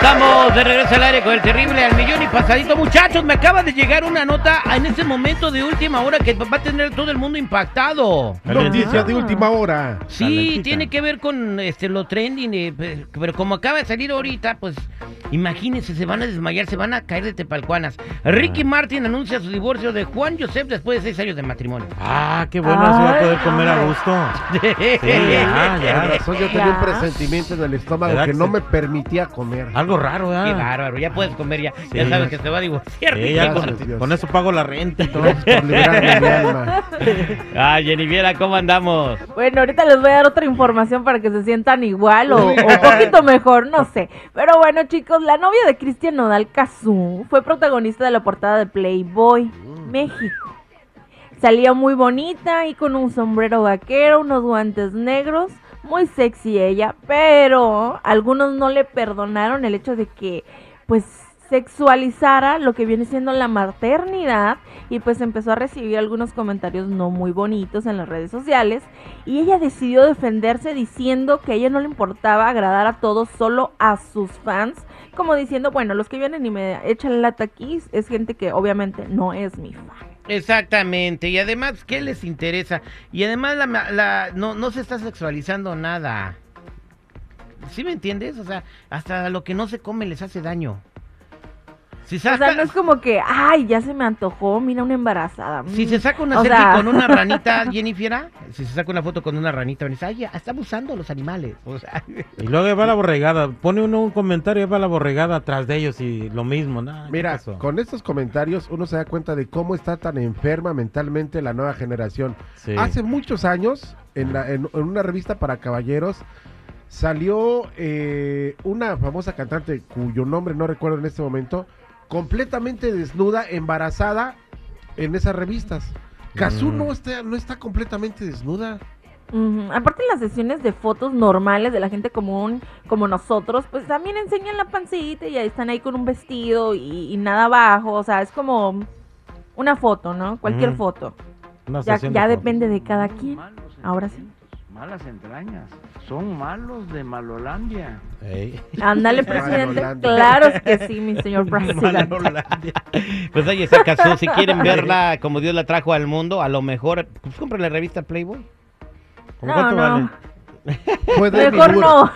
Estamos de regreso al aire con el terrible al millón y pasadito. Muchachos, me acaba de llegar una nota en este momento de última hora que va a tener todo el mundo impactado. Noticias de última hora. Sí, Calentita. tiene que ver con este lo trending, eh, pe- pero como acaba de salir ahorita, pues imagínense, se van a desmayar, se van a caer de tepalcuanas. Ricky Martin anuncia su divorcio de Juan Joseph después de seis años de matrimonio. Ah, qué bueno, se va a poder comer a gusto. Sí, ya, ya. razón, yo tenía un presentimiento en el estómago ¿Verdad que que no me permitía comer. Algo raro, Qué bárbaro, ya puedes comer ya. Sí. Ya sabes que se va a divorciar. Sí, ya con, con eso pago la renta y todo. Por librarme mi alma. Ah, Jennifer, ¿cómo andamos? Bueno, ahorita les voy a dar otra información para que se sientan igual o, o un poquito mejor, no sé. Pero bueno, chicos, la novia de Cristian Nodal Cazú fue protagonista de la portada de Playboy México. Salía muy bonita y con un sombrero vaquero, unos guantes negros, muy sexy ella, pero algunos no le perdonaron el hecho de que pues sexualizara lo que viene siendo la maternidad y pues empezó a recibir algunos comentarios no muy bonitos en las redes sociales y ella decidió defenderse diciendo que a ella no le importaba agradar a todos, solo a sus fans, como diciendo, bueno, los que vienen y me echan lata aquí es gente que obviamente no es mi fan. Exactamente, y además, ¿qué les interesa? Y además, la, la- no, no se está sexualizando nada. ¿Sí me entiendes? O sea, hasta lo que no se come les hace daño. Si, O sea, no es como que, ay, ya se me antojó, mira una embarazada. si mm". se saca una O selfie sea- con una ranita, Jennifer, si se saca una foto con una ranita, a decir, ay, ya, está abusando los animales. O sea, Y luego va la borregada. Pone uno un comentario, ahí va la borregada atrás de ellos y lo mismo. ¿qué Mira, pasó? con estos comentarios uno se da cuenta de cómo está tan enferma mentalmente la nueva generación. Sí. Hace muchos años, en, la- en- en una revista para caballeros, salió eh, una famosa cantante cuyo nombre no recuerdo en este momento, completamente desnuda, embarazada en esas revistas. Kazú Mm. no, está, no está completamente desnuda. Aparte las sesiones de fotos normales de la gente común, como nosotros, pues también enseñan la pancita y ahí están ahí con un vestido y, y nada abajo, o sea, es como una foto, ¿no? Cualquier Ujú. foto. Una Ya, ya de depende de cada quien. Ahora sí. Malas entrañas. Son malos de Malolandia. Ándale, presidente. Malolandia. Claro que sí, mi señor presidente. Malolandia. pues ahí está Cazú. Si quieren verla como Dios la trajo al mundo, a lo mejor, pues compren la revista Playboy. ¿Cómo No, cuánto no. vale? Fue Demi Mejor Moore. no.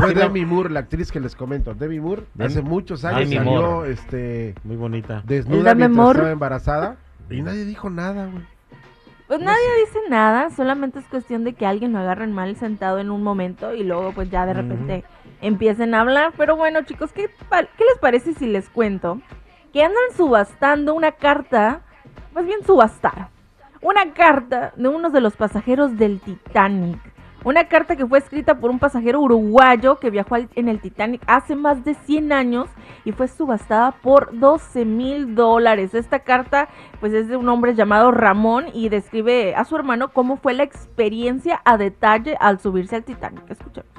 Fue Demi Moore, la actriz que les comento. Demi Moore, Demi- hace muchos años Demi salió Moore. este, Muy bonita. desnuda mientras estaba embarazada y nadie dijo nada, güey. Pues nadie dice nada, solamente es cuestión de que alguien lo agarren mal sentado en un momento y luego pues ya de repente empiecen a hablar. Pero bueno chicos, ¿qué, ¿qué les parece si les cuento que andan subastando una carta, más bien subastar, una carta de unos de los pasajeros del Titanic? Una carta que fue escrita por un pasajero uruguayo que viajó en el Titanic hace más de 100 años y fue subastada por 12 mil dólares. Esta carta pues es de un hombre llamado Ramón y describe a su hermano cómo fue la experiencia a detalle al subirse al Titanic. Escuchemos.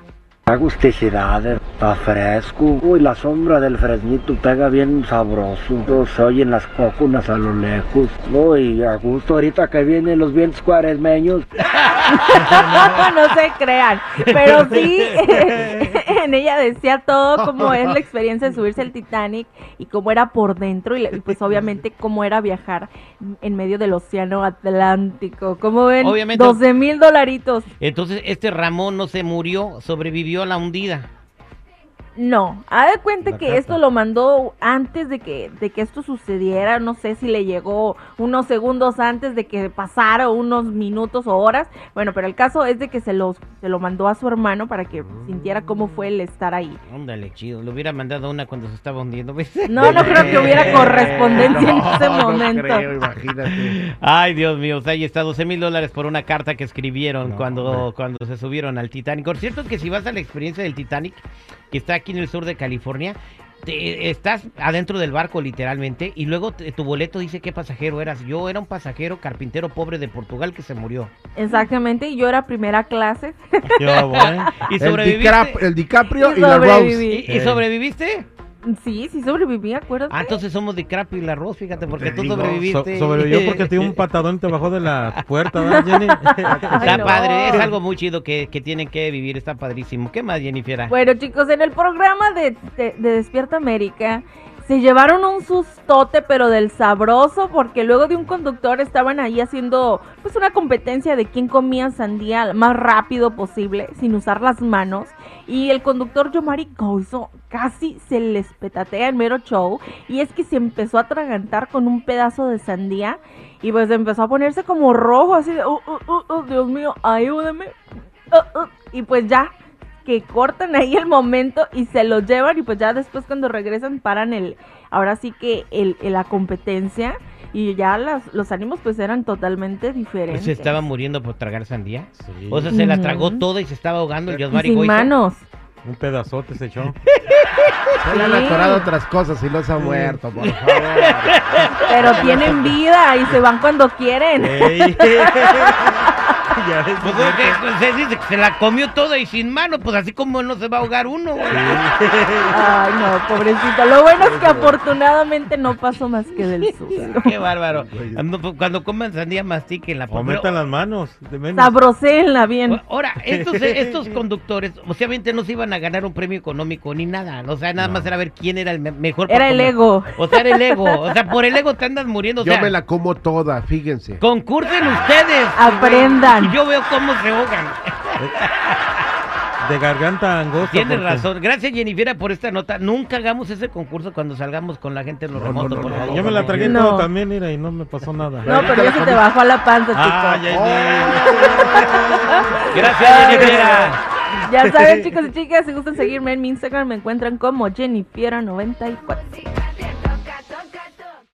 Agusticidad, está fresco. Uy, la sombra del fresnito pega bien sabroso. Se oyen las cocunas a lo lejos. Uy, a gusto ahorita que vienen los vientos cuaresmeños. no se crean, pero sí, en ella decía todo cómo es la experiencia de subirse al Titanic y cómo era por dentro y, pues obviamente cómo era viajar en medio del océano Atlántico. Como ven, Obviamente. 12 mil dolaritos. Entonces, este Ramón no se murió, sobrevivió a la hundida. No, haz de cuenta La que carta. esto lo mandó antes de que, de que esto sucediera, no sé si le llegó unos segundos antes de que pasara, unos minutos o horas, bueno, pero el caso es de que se, los, se lo mandó a su hermano para que sintiera cómo fue el estar ahí. Ándale, chido. Le hubiera mandado una cuando se estaba hundiendo, ¿ves? No, no creo que hubiera correspondencia en No, ese no momento. creo, imagínate. Ay, Dios mío, o sea, ahí está 12 mil dólares por una carta que escribieron No, cuando, hombre. cuando se subieron al Titanic. Por cierto, que si vas a la experiencia del Titanic, que está aquí en el sur de California, te- estás adentro del barco literalmente y luego te- tu boleto dice qué pasajero eras. Yo era un pasajero carpintero pobre de Portugal que se murió. Exactamente, y yo era primera clase. Yo, bueno. ¿Y El, sobreviviste? Dicap- el DiCaprio Y y, la Rose. ¿Y, y Eh. sobreviviste? Sí, sí sobreviví, acuérdate. Ah, entonces somos DiCaprio y la Rose, fíjate, porque tú digo, So- sobreviviste. sobrevivió porque te dio un patadón y te bajó de la puerta, ¿verdad, Jenny? Está no. padre, es algo muy chido que, que tienen que vivir, está padrísimo. ¿Qué más, Jennifer? Bueno, chicos, en el programa de, de- de Despierta América se llevaron un sustote, pero del sabroso, porque luego de un conductor estaban ahí haciendo pues una competencia de quién comía sandía más rápido posible, sin usar las manos. Y el conductor Yomari Goizo casi se les petatea en mero show. Y es que se empezó a atragantar con un pedazo de sandía. Y pues empezó a ponerse como rojo, así de, "Oh, oh, oh, oh, Dios mío, ayúdame. Oh, oh". Y pues ya, que cortan ahí el momento y se lo llevan y pues ya después cuando regresan paran el, ahora sí que el, el- la competencia y ya las, los ánimos pues eran totalmente diferentes. ¿Se estaba muriendo por tragar sandía? Sí, O sea, se la tragó toda y se estaba ahogando el Y Josmari sin manos. un pedazote se echó. Se le han atorado otras cosas y no se ha muerto, por favor. Pero tienen vida y se van cuando quieren. Ey. Ya ves, Pues, pues, se dice que se la comió toda y sin mano, pues así como no se va a ahogar uno, güey. Ay, no, pobrecito. Lo bueno es que afortunadamente no pasó más que del susto. Qué bárbaro. Cuando, coman sandía, mastiquen la O metan las manos. Sabroseenla bien. Ahora, estos, estos conductores, obviamente no se iban a ganar un premio económico ni nada. O sea, nada más era ver quién era el me- mejor. Era el ego. O sea, era el ego. O sea, por el ego te andas muriendo. O Yo me la como toda, fíjense. concursen ustedes. Aprendan. Y yo veo cómo se ahogan. De garganta angosta. Tienes porque- razón. Gracias, Jennifer, por esta nota. Nunca hagamos ese concurso cuando salgamos con la gente en los No, remotos, no, por no, favor. Yo me la tragué No. todo también, mira, y no me pasó nada. No, pero ya se te bajó a la panza, chico. Ah, ya, ya. Gracias, Jennifer. Ya saben, chicos y chicas, si gustan seguirme en mi Instagram, me encuentran como Jennifiera94.